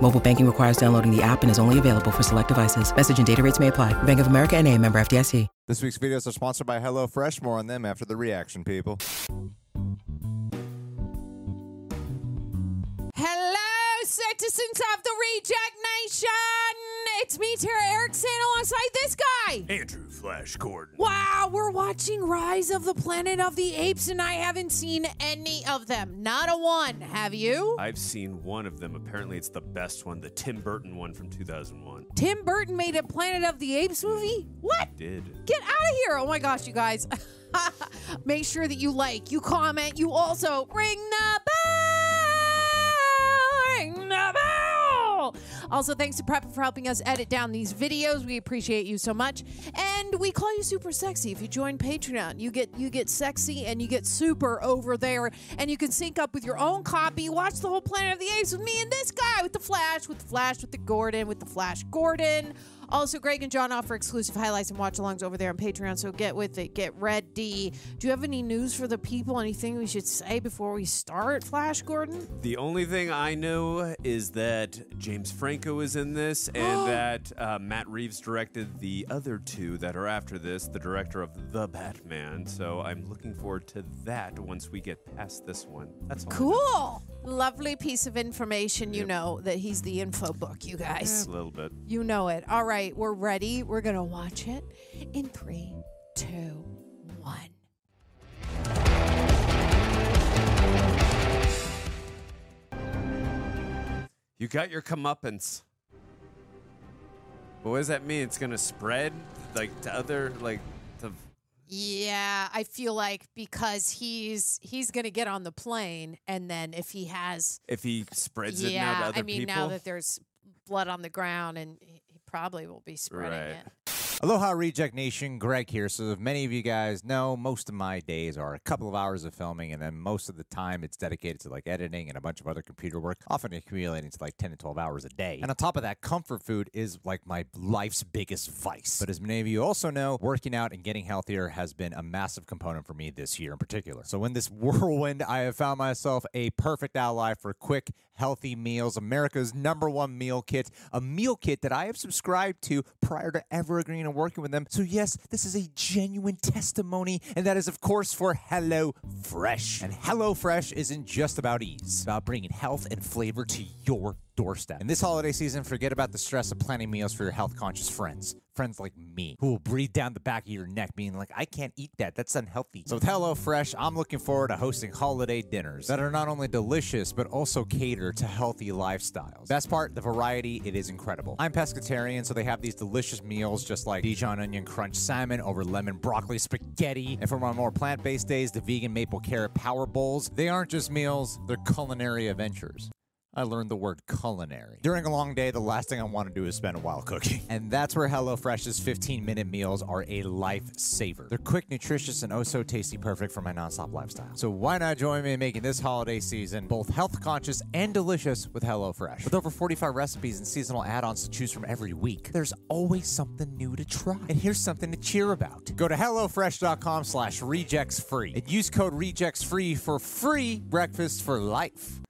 Mobile banking requires downloading the app and is only available for select devices. Message and data rates may apply. Bank of America and a member FDIC. This week's videos are sponsored by HelloFresh. More on them after the reaction, people. Hello, citizens of the Reject Nation! It's me, Tara Erickson, alongside this guy. Andrew Flash Gordon. Wow, we're watching Rise of the Planet of the Apes, and I haven't seen any of them. Not a one. Have you? I've seen one of them. Apparently, it's the best one, the Tim Burton one from 2001. Tim Burton made a Planet of the Apes movie? What? Did. Get out of here. Oh my gosh, you guys. Make sure that you like, you comment, you also ring the bell. Also, thanks to Prepper for helping us edit down these videos. We appreciate you so much. And we call you super sexy if you join Patreon. You get you get sexy and you get super over there. And you can sync up with your own copy. Watch the whole Planet of the Apes with me and this guy with the Flash, with the Flash, with the Gordon, with the Flash Gordon. Also, Greg and John offer exclusive highlights and watch alongs over there on Patreon, so get with it. Get ready. Do you have any news for the people? Anything we should say before we start, Flash Gordon? The only thing I know is that James Franco is in this and that uh, Matt Reeves directed the other two that are after this, the director of The Batman. So I'm looking forward to that once we get past this one. That's all. Cool. Lovely piece of information. You know that he's the info book, you guys. A little bit. You know it. All right, we're ready. We're going to watch it in three, two, one. You got your comeuppance. But what does that mean? It's gonna spread like to other like to Yeah, I feel like because he's he's gonna get on the plane, and then if he has, if he spreads it now to yeah, other I mean people. now that there's blood on the ground, and probably will be spreading Right. it. Aloha, Reject Nation. Greg here. So, if many of you guys know, most of my days are a couple of hours of filming, and then most of the time it's dedicated to like editing and a bunch of other computer work, often accumulating to like 10 to 12 hours a day. And on top of that, comfort food is like my life's biggest vice. But as many of you also know, working out and getting healthier has been a massive component for me this year in particular. So, in this whirlwind, I have found myself a perfect ally for quick, healthy meals, America's number one meal kit, a meal kit that I have subscribed to prior to ever agreeing to working with them. So, yes, this is a genuine testimony, and that is, of course, for Hello Fresh. And Hello Fresh isn't just about ease, it's about bringing health and flavor to your doorstep. And this holiday season, forget about the stress of planning meals for your health conscious friends. Friends like me who will breathe down the back of your neck, being like, I can't eat that. That's unhealthy. So, with HelloFresh, I'm looking forward to hosting holiday dinners that are not only delicious, but also cater to healthy lifestyles. Best part, the variety, it is incredible. I'm pescatarian, so they have these delicious meals just like Dijon onion crunch salmon over lemon broccoli spaghetti. And for my more plant based days, the vegan maple carrot power bowls. They aren't just meals, they're culinary adventures. I learned the word culinary. During a long day, the last thing I want to do is spend a while cooking. And that's where HelloFresh's 15 minute meals are a lifesaver. They're quick, nutritious, and oh so tasty, perfect for my nonstop lifestyle. So why not join me in making this holiday season both health conscious and delicious with HelloFresh? With over 45 recipes and seasonal add ons to choose from every week, there's always something new to try. And here's something to cheer about. Go to HelloFresh.com slash rejects free and use code rejects free for free breakfast for life.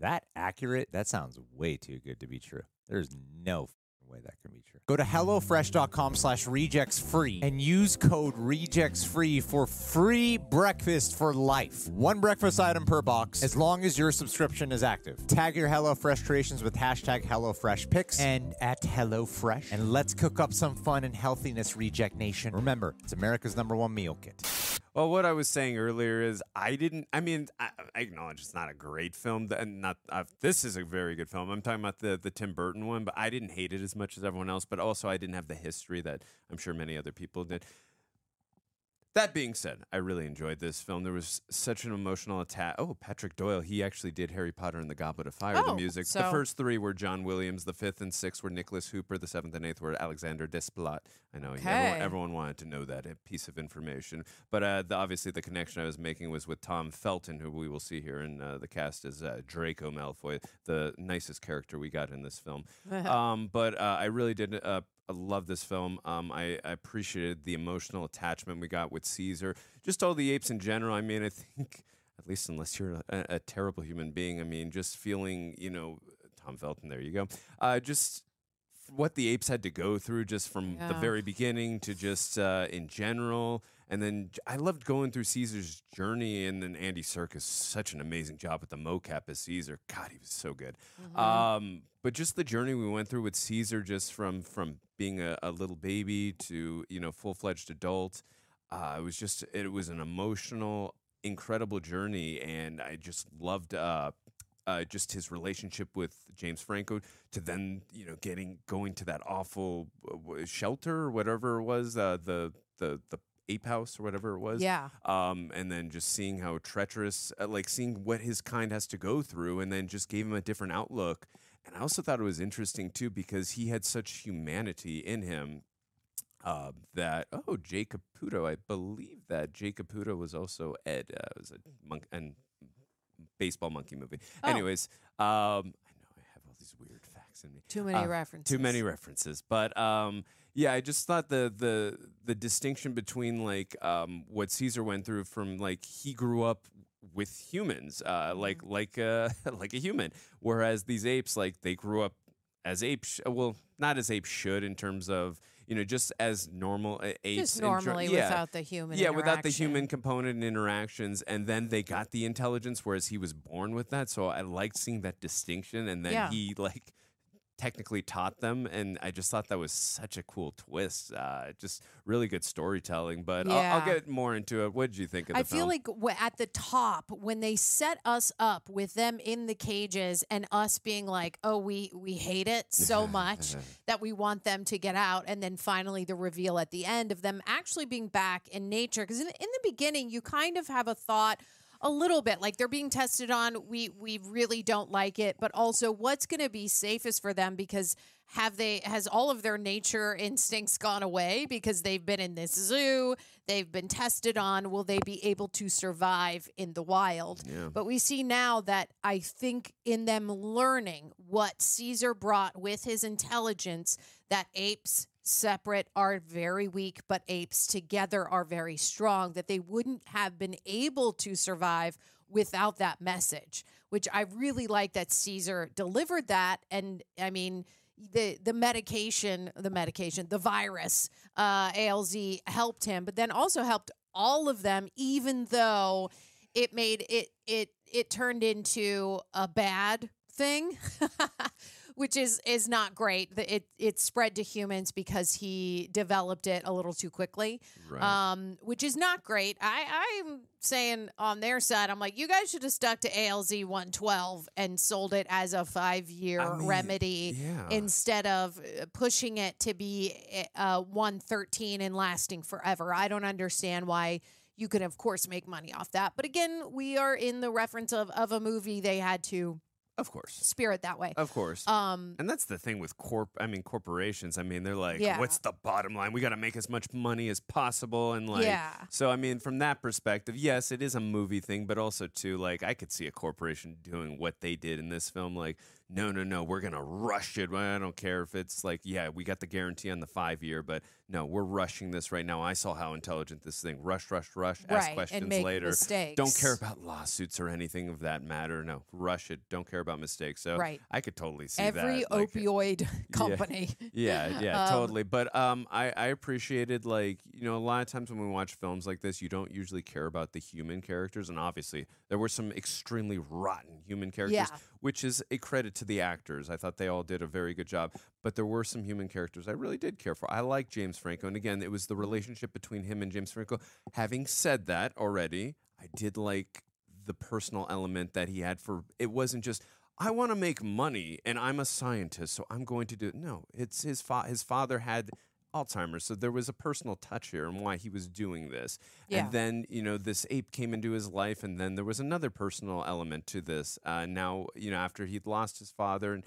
That accurate? That sounds way too good to be true. There's no way that can be true. Go to HelloFresh.com slash rejects free and use code rejects free for free breakfast for life. One breakfast item per box as long as your subscription is active. Tag your HelloFresh creations with hashtag HelloFreshPicks and at HelloFresh. And let's cook up some fun and healthiness, Reject Nation. Remember, it's America's number one meal kit. Well, what I was saying earlier is I didn't. I mean, I, I acknowledge it's not a great film, and not uh, this is a very good film. I'm talking about the the Tim Burton one, but I didn't hate it as much as everyone else. But also, I didn't have the history that I'm sure many other people did. That being said, I really enjoyed this film. There was such an emotional attack. Oh, Patrick Doyle, he actually did Harry Potter and the Goblet of Fire, the Oh, music. so- The first three were John Williams. The fifth and sixth were Nicholas Hooper. The seventh and eighth were Alexander Desplat. I know everyone, Okay. everyone wanted to know that piece of information. But uh, the, obviously, the connection I was making was with Tom Felton, who we will see here in uh, the cast as uh, Draco Malfoy, the nicest character we got in this film. um, but uh, I really did uh, I love this film. Um, I, I appreciated the emotional attachment we got with Caesar, just all the apes in general. I mean, I think, at least unless you're a, a terrible human being, I mean, just feeling, you know, Tom Felton, there you go. Uh, just what the apes had to go through just from the very beginning to just uh, in general. And then I loved going through Caesar's journey, and then Andy Serkis, such an amazing job with the mocap as Caesar. God, he was so good. Um, but just the journey we went through with Caesar, just from from being a, a little baby to you know full fledged adult, uh, it was just it was an emotional, incredible journey, and I just loved. Uh, uh, just his relationship with James Franco to then you know getting going to that awful shelter or whatever it was uh, the the the ape house or whatever it was Yeah. um, and then just seeing how treacherous uh, like seeing what his kind has to go through and then just gave him a different outlook and I also thought it was interesting too because he had such humanity in him uh, that oh Jay Caputo I believe that Jay Caputo was also Ed uh, was a monk and baseball monkey movie. Oh. Anyways, um, I know I have all these weird facts in me. Too many Uh, references. Too many references, but um, yeah, I just thought the the the distinction between like um, what Caesar went through from like he grew up with humans, uh, like like uh, like a human, whereas these apes like they grew up as apes. Well, not as apes should in terms of you know just as normal uh, apes. Just normally yeah. without the human. Yeah, without the human component and interactions, and then they got the intelligence, whereas he was born with that. So I liked seeing that distinction, and then Yeah. he like technically taught them, and I just thought that was such a cool twist. Uh, just really good storytelling. But I'll, I'll get more into it. What did you think of the I film? feel like at the top when they set us up with them in the cages and us being like, "Oh, we we hate it so much that we want them to get out," and then finally the reveal at the end of them actually being back in nature. Because in, in the beginning, you kind of have a thought. A little bit like they're being tested on. We we really don't like it, but also what's going to be safest for them because have they has all of their nature instincts gone away because they've been in this zoo they've been tested on will they be able to survive in the wild Yeah. but we see now that i think in them learning what caesar brought with his intelligence that apes separate are very weak but apes together are very strong that they wouldn't have been able to survive without that message which i really like that caesar delivered that and i mean the the medication, the medication, the virus, uh, ALZ helped him, but then also helped all of them, even though it made it it it turned into a bad thing. Which is is not great. It it spread to humans because he developed it a little too quickly, Right. um, which is not great. I I'm saying on their side, I'm like, you guys should have stuck to ALZ 112 and sold it as a five year I mean, remedy yeah. instead of uh, pushing it to be uh, 113 and lasting forever. I don't understand why you could, of course, make money off that. But again, we are in the reference of, of a movie they had to of course, spirit that way. of course. Um, And that's the thing with corp. I mean, corporations. I mean, they're like, Yeah. "What's the bottom line? We got to make as much money as possible." And like, Yeah. so I mean, from that perspective, yes, it is a movie thing, but also too, like, I could see a corporation doing what they did in this film, like no, no, no, we're gonna rush it. I don't care if it's like, yeah, we got the guarantee on the five year, but no, we're rushing this right now. I saw how intelligent this thing. Rush, rush, rush. Right, Ask questions later. mistakes. Don't care about lawsuits or anything of that matter. No, rush it. Don't care about mistakes. So Right. I could totally see Every that. like, opioid company. yeah, yeah, Um, totally. But um, I, I appreciated like you know a lot of times when we watch films like this, you don't usually care about the human characters, and obviously there were some extremely rotten human characters, Yeah. Which is a credit to the actors. I thought they all did a very good job, but there were some human characters I really did care for. I like James Franco, and again, it was the relationship between him and James Franco. Having said that already, I did like the personal element that he had for it wasn't just I want to make money and I'm a scientist so I'm going to do it. no it's his fa- his father had Alzheimer's so there was a personal touch here and why he was doing this. Yeah. and then you know this ape came into his life and then there was another personal element to this. Uh, now you know after he'd lost his father and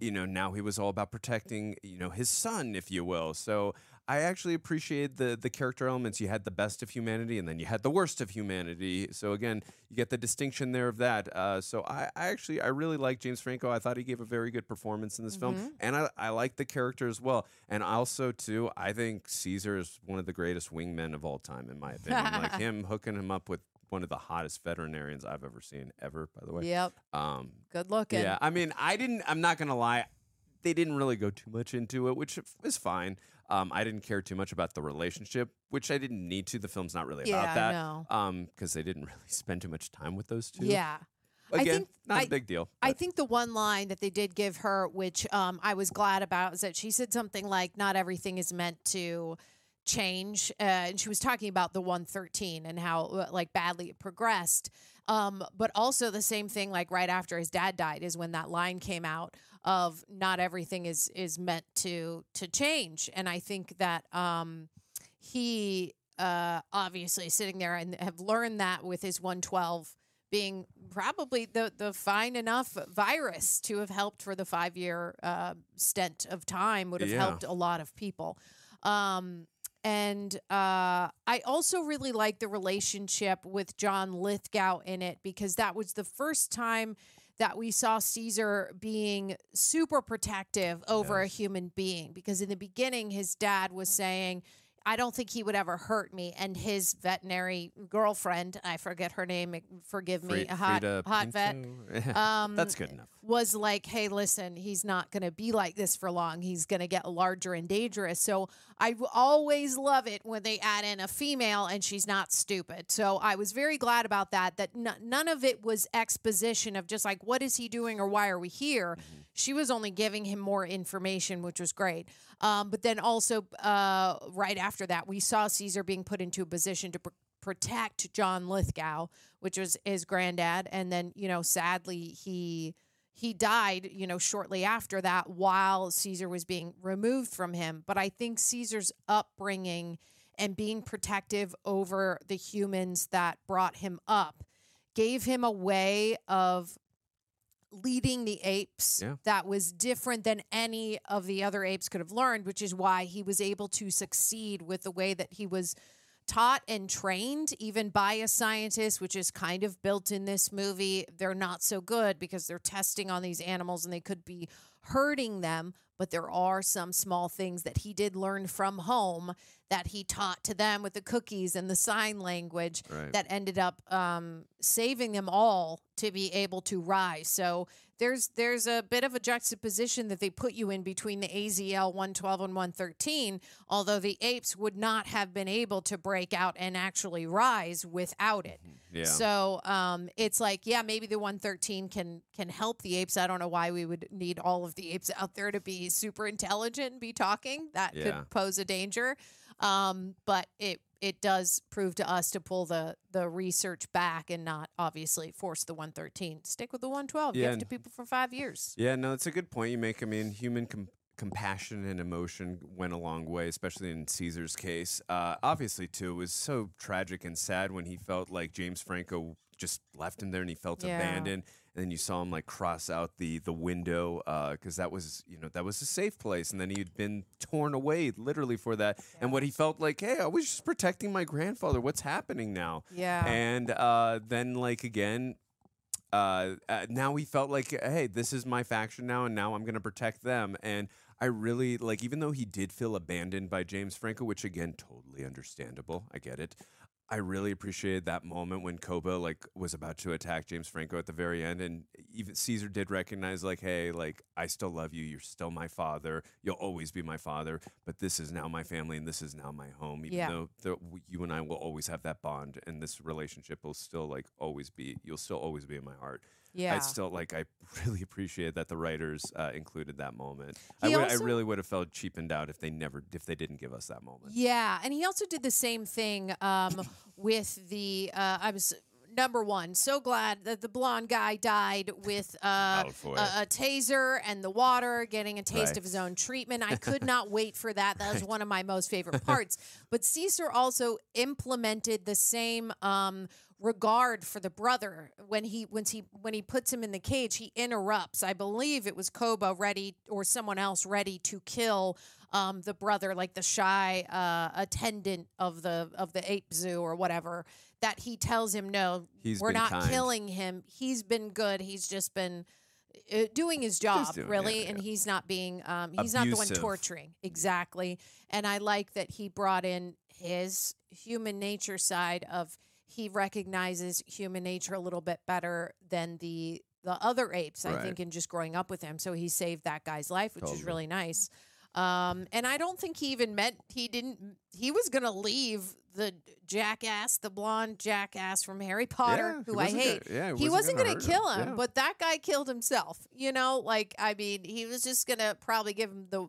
you know now he was all about protecting you know his son if you will. So I actually appreciate the the character elements. You had the best of humanity, and then you had the worst of humanity. So again, you get the distinction there of that. Uh, so I, I actually I really like James Franco. I thought he gave a very good performance in this film, and I, I like the character as well. And also too, I think Caesar is one of the greatest wingmen of all time, in my opinion. like him hooking him up with one of the hottest veterinarians I've ever seen ever. By the way, Yep. um, Good looking. yeah, I mean, I didn't. I'm not gonna lie. They didn't really go too much into it, which is fine. Um, I didn't care too much about the relationship, which I didn't need to. The film's not really Yeah, about that. know. Um, because they didn't really spend too much time with those two. Yeah. I Again, think- not a I- big deal. I but- think the one line that they did give her, which um, I was glad about, is that she said something like, "Not everything is meant to change," uh, and she was talking about the 113 and how uh, like badly it progressed. Um, but also the same thing, like right after his dad died, is when that line came out of "Not everything is is meant to to change," and I think that um, he uh, obviously sitting there and have learned that with his 112 being probably the the fine enough virus to have helped for the five year uh, stint of time would have Yeah. helped a lot of people. Um, and uh, I also really like the relationship with John Lithgow in it because that was the first time that we saw Caesar being super protective over a human being. Because in the beginning, his dad was saying, I don't think he would ever hurt me. And his veterinary girlfriend, I forget her name, forgive me, a hot, Freida hot vet, um, That's good enough. was like, hey, listen, he's not going to be like this for long. He's going to get larger and dangerous. So I always love it when they add in a female and she's not stupid. So I was very glad about that, that n- none of it was exposition of just like, what is he doing or why are we here? She was only giving him more information, which was great. Um, but then also, uh, right after that, we saw Caesar being put into a position to pr- protect John Lithgow, which was his granddad. And then, you know, sadly, he he died, you know, shortly after that while Caesar was being removed from him. But I think Caesar's upbringing and being protective over the humans that brought him up gave him a way of leading the apes Yeah. that was different than any of the other apes could have learned, which is why he was able to succeed with the way that he was taught and trained even by a scientist which is kind of built in this movie they're not so good because they're testing on these animals and they could be hurting them but there are some small things that he did learn from home that he taught to them with the cookies and the sign language Right. that ended up um, saving them all to be able to rise. So there's there's a bit of a juxtaposition that they put you in between the AZL 112 and 113, although the apes would not have been able to break out and actually rise without it. Yeah. So um, it's like, yeah, maybe the 113 can can help the apes. I don't know why we would need all of the apes out there to be super intelligent and be talking. That Yeah. could pose a danger. Um, but it it does prove to us to pull the the research back and not obviously force the 113. Stick with the 112. Yeah, Give to people for five years. Yeah, no, it's a good point you make. I mean, human com- compassion and emotion went a long way, especially in Caesar's case. Uh, obviously, too, it was so tragic and sad when he felt like James Franco just left him there and he felt Yeah. abandoned. And then you saw him like cross out the the window because that was you know that was a safe place, and then he'd been torn away literally for that. And what he felt like, hey, I was just protecting my grandfather. What's happening now? Yeah. And uh, then like again, uh, uh, now he felt like, hey, this is my faction now, and now I'm going to protect them. And I really like, even though he did feel abandoned by James Franco, which again, totally understandable. I get it. I really appreciated that moment when Koba like was about to attack James Franco at the very end, and even Caesar did recognize like, hey, like I still love you. You're still my father. You'll always be my father. But this is now my family, and this is now my home. Even Yeah. though the, you and I will always have that bond, and this relationship will still like always be. You'll still always be in my heart. Yeah. I still like. I really appreciate that the writers uh, included that moment. I would. also- I really would have felt cheapened out if they never. If they didn't give us that moment. Yeah, and he also did the same thing um, with the. Uh, I was number one. So glad that the blonde guy died with uh, a, a taser and the water, getting a taste Right. of his own treatment. I could not wait for that. That was one of my most favorite parts. But Caesar also implemented the same. Um, regard for the brother when he when he when he puts him in the cage he interrupts i believe it was koba ready or someone else ready to kill um, the brother like the shy uh, attendant of the of the ape zoo or whatever that he tells him no He's we're been not kind." killing him he's been good he's just been uh, doing his job doing- really yeah. and he's not being um, he's not the one Abusive. torturing exactly and i like that he brought in his human nature side of he recognizes human nature a little bit better than the the other apes i Right. think in just growing up with him so he saved that guy's life which is Totally. really nice um, and I don't think he even meant he didn't. He was gonna leave the jackass, the blonde jackass from Harry Potter, Yeah, who I hate. gonna- yeah, he wasn't gonna, hurt kill him, Yeah. but that guy killed himself. You know, like I mean, he was just gonna probably give him the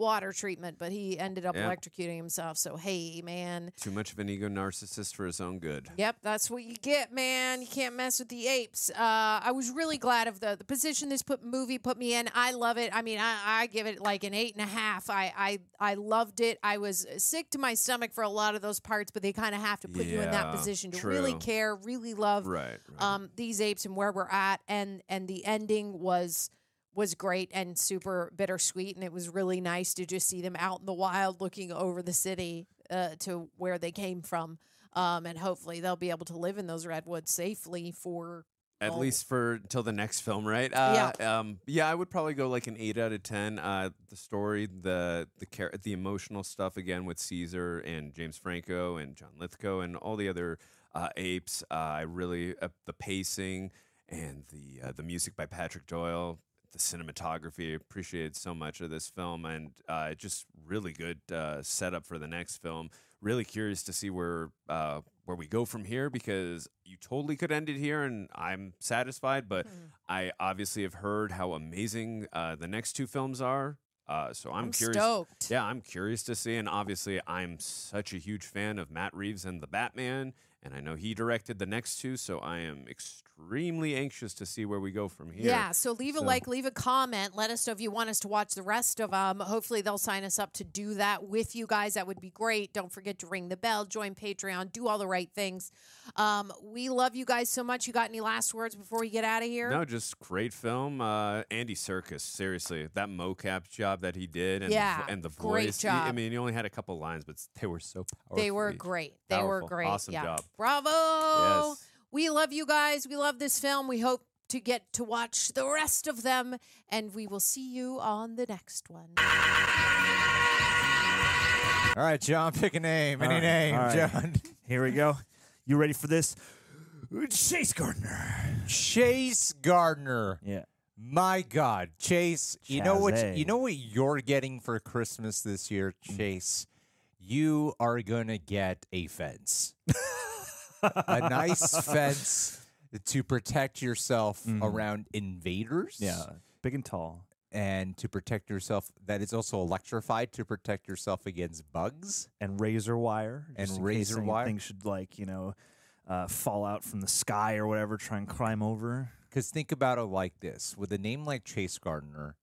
water treatment, but he ended up Yeah. electrocuting himself. So hey, man. Too much of an ego narcissist for his own good. Yep, that's what you get, man. You can't mess with the apes. Uh, I was really glad of the, the position this put movie put me in. I love it. I mean, I, I give it like an eight and a half. I, I I loved it. I was sick to my stomach for a lot of those parts, but they kind of have to put you in that position to really care, really love Right. right. um, these apes and where we're at, and and the ending was was great and super bittersweet, and it was really nice to just see them out in the wild, looking over the city uh, to where they came from, um, and hopefully they'll be able to live in those redwoods safely for. At least for till the next film, right? Uh, yeah. Um, yeah, I would probably go like an eight out of ten. Uh, the story, the the char- the emotional stuff again with Caesar and James Franco and John Lithgow and all the other uh, apes. Uh, I really uh, the pacing and the uh, the music by Patrick Doyle, the cinematography. I appreciated so much of this film and uh, just really good uh, setup for the next film. Really curious to see where uh, where we go from here because you totally could end it here and I'm satisfied. But Mm-hmm. I obviously have heard how amazing uh, the next two films are. Uh, so I'm, I'm curious. stoked. Yeah, I'm curious to see. And obviously, I'm such a huge fan of Matt Reeves and the Batman. And I know he directed the next two. So I am extremely anxious to see where we go from here. Yeah, so leave a like, leave a comment. Let us know if you want us to watch the rest of them. Hopefully, they'll sign us up to do that with you guys. That would be great. Don't forget to ring the bell, join Patreon, do all the right things. Um, we love you guys so much. You got any last words before we get out of here? No, just great film. Uh, Andy Serkis, seriously, that mocap job that he did, and Yeah, the, and the great voice. he- I mean, he only had a couple lines, but they were so powerful. They were great. They were great. Awesome yeah. job. Bravo. Yes. We love you guys. We love this film. We hope to get to watch the rest of them, and we will see you on the next one. All right, John, pick a name. Any All right, name, all right. John. Here we go. You ready for this? Chase Gardner. Chase Gardner. Yeah. My God, Chase, you know what Chazé. you know what you're getting for Christmas this year, Chase? You are gonna get a fence. a nice fence to protect yourself around invaders. Yeah. Big and tall. And to protect yourself that is also electrified to protect yourself against bugs. And razor wire. And razor wire. Anything should like, you know, uh, fall out from the sky or whatever, try and climb over. Because think about it like this: with a name like Chase Gardner,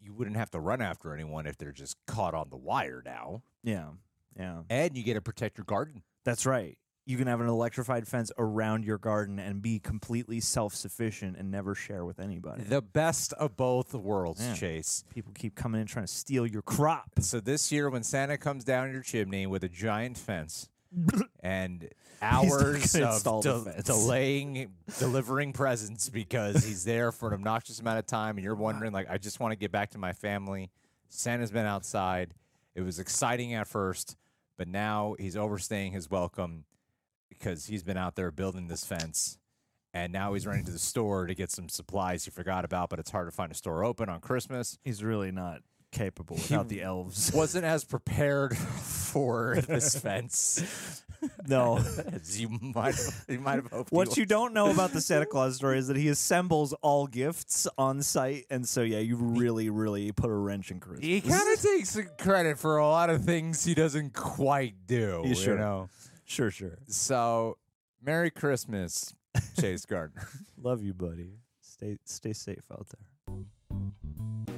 you wouldn't have to run after anyone if they're just caught on the wire now, Yeah. Yeah. and you get to protect your garden. That's right. You can have an electrified fence around your garden and be completely self sufficient and never share with anybody. The best of both worlds, Yeah. Chase. People keep coming in trying to steal your crop. So this year, when Santa comes down your chimney with a giant fence, and hours of install the del- fence. delaying delivering presents because he's there for an obnoxious amount of time, and you're wondering like, I just want to get back to my family. Santa's been outside. It was exciting at first, but now he's overstaying his welcome because he's been out there building this fence. And now he's running to the store to get some supplies he forgot about, but it's hard to find a store open on Christmas. He's really not capable without the elves. Wasn't as prepared for this fence no. as you might you might have hoped. What you don't know about the Santa Claus story is that he assembles all gifts on site, and so yeah, you really, really put a wrench in Christmas. He kind of takes credit for a lot of things he doesn't quite do. Yeah, sure. You know. Sure, sure. So, Merry Christmas, Chase Gardner. Love you, buddy. Stay stay safe out there.